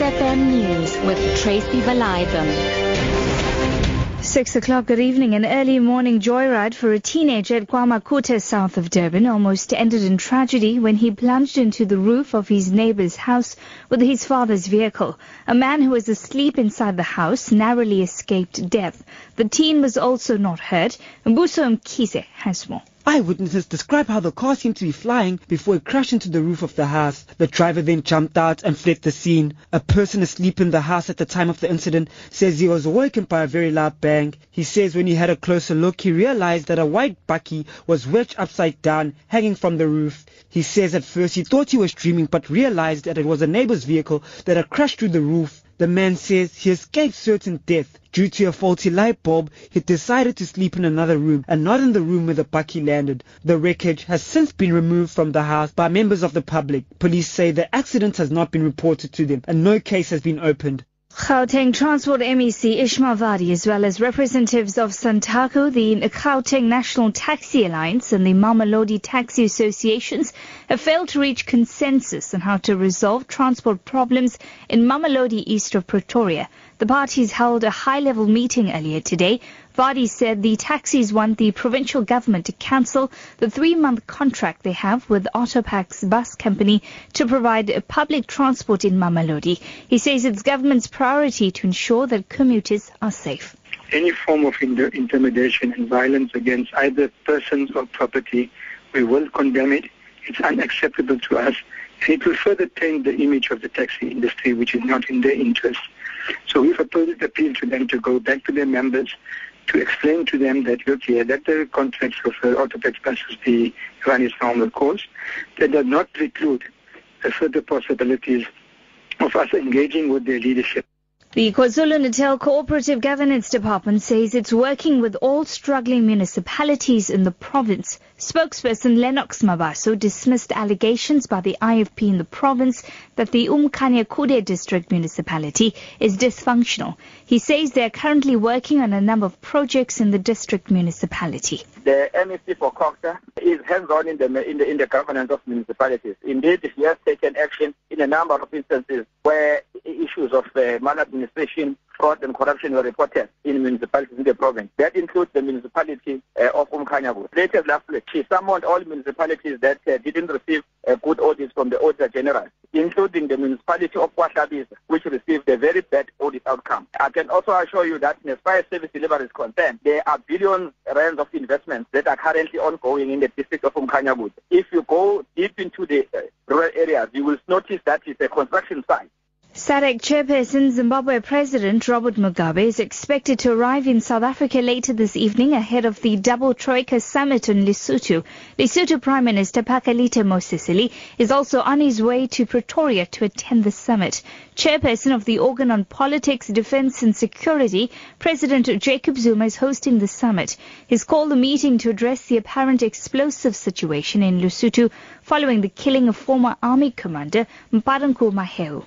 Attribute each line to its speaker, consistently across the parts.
Speaker 1: FM News with Tracy Valaydham.
Speaker 2: Six o'clock, good evening. An early morning joyride for a teenager at KwaMakhutha, south of Durban, almost ended in tragedy when he plunged into the roof of his neighbor's house with his father's vehicle. A man who was asleep inside the house narrowly escaped death. The teen was also not hurt. Mbuso Mkhize has more.
Speaker 3: Eyewitnesses describe how the car seemed to be flying before it crashed into the roof of the house. The driver then jumped out and fled the scene. A person asleep in the house at the time of the incident says he was awakened by a very loud bang. He says when he had a closer look, he realized that a white bakkie was wedged upside down, hanging from the roof. He says at first he thought he was dreaming, but realized that it was a neighbor's vehicle that had crashed through the roof. The man says he escaped certain death due to a faulty light bulb. He decided to sleep in another room and not in the room where the bakkie landed. The wreckage has since been removed from the house by members of the public. Police say the accident has not been reported to them and no case has been opened.
Speaker 2: Gauteng Transport MEC Ismail Vadi, as well as representatives of Santaco, the Gauteng National Taxi Alliance, and the Mamelodi Taxi Associations, have failed to reach consensus on how to resolve transport problems in Mamelodi east of Pretoria. The parties held a high-level meeting earlier today. Vadi said the taxis want the provincial government to cancel the three-month contract they have with Autopax bus company to provide public transport in Mamelodi. He says it's government's priority to ensure that commuters are safe.
Speaker 4: Any form of intimidation and violence against either persons or property, we will condemn it. It's unacceptable to us. And it will further taint the image of the taxi industry, which is not in their interest. So we've appealed, appealed to them to go back to their members to explain to them that, here, that the contracts of uh, Autopax buses be run its normal course. That does not preclude the further possibilities of us engaging with their leadership.
Speaker 2: The KwaZulu-Natal Cooperative Governance Department says it's working with all struggling municipalities in the province. Spokesperson Lennox Mabaso dismissed allegations by the IFP in the province that the Umkhanyakude district municipality is dysfunctional. He says they are currently working on a number of projects in the district municipality.
Speaker 5: The MEC for COGTA is hands-on in the, in the in the governance of municipalities. Indeed, he has taken action in a number of instances where issues of uh, maladministration, fraud and corruption were reported in municipalities in the province. That includes the municipality uh, of Umkhanyakude. Later last week, she summoned all municipalities that uh, didn't receive uh, good audits from the Auditor General, including the municipality of KwaShabisa, which received a very bad audit outcome. I can also assure you that as far as service delivery is concerned, there are billions rands of investments that are currently ongoing in the district of Umkhanyakude. If you go deep into the uh, rural areas, you will notice that it's a construction site.
Speaker 2: SADC chairperson Zimbabwe President Robert Mugabe is expected to arrive in South Africa later this evening ahead of the Double Troika Summit in Lesotho. Lesotho Prime Minister Pakalitha Mosisili is also on his way to Pretoria to attend the summit. Chairperson of the Organ on Politics, Defence and Security, President Jacob Zuma is hosting the summit. He's called the meeting to address the apparent explosive situation in Lesotho following the killing of former army commander Maaparankoe Mahao.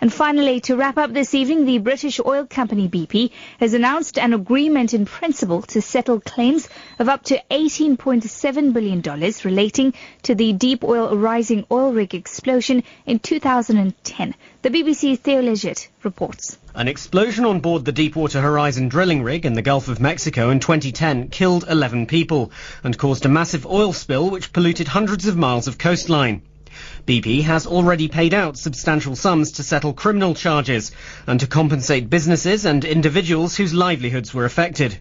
Speaker 2: And finally, to wrap up this evening, the British oil company BP has announced an agreement in principle to settle claims of up to $18.7 billion relating to the Deepwater Horizon oil rig explosion in 2010. The BBC's Theo Leggett reports.
Speaker 6: An explosion on board the Deepwater Horizon drilling rig in the Gulf of Mexico in 2010 killed 11 people and caused a massive oil spill which polluted hundreds of miles of coastline. BP has already paid out substantial sums to settle criminal charges and to compensate businesses and individuals whose livelihoods were affected.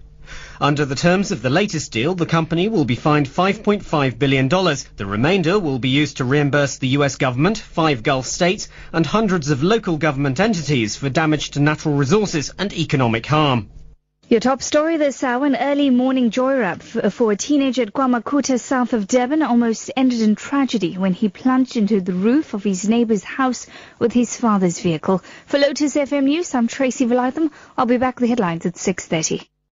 Speaker 6: Under the terms of the latest deal, the company will be fined $5.5 billion. The remainder will be used to reimburse the US government, five Gulf states, and hundreds of local government entities for damage to natural resources and economic harm.
Speaker 2: Your top story this hour, an early morning joyride uh, for a teenager at KwaMakhutha, south of Durban, almost ended in tragedy when he plunged into the roof of his neighbor's house with his father's vehicle. For Lotus FM News, I'm Tracy Valaydham. I'll be back with the headlines at 6.30.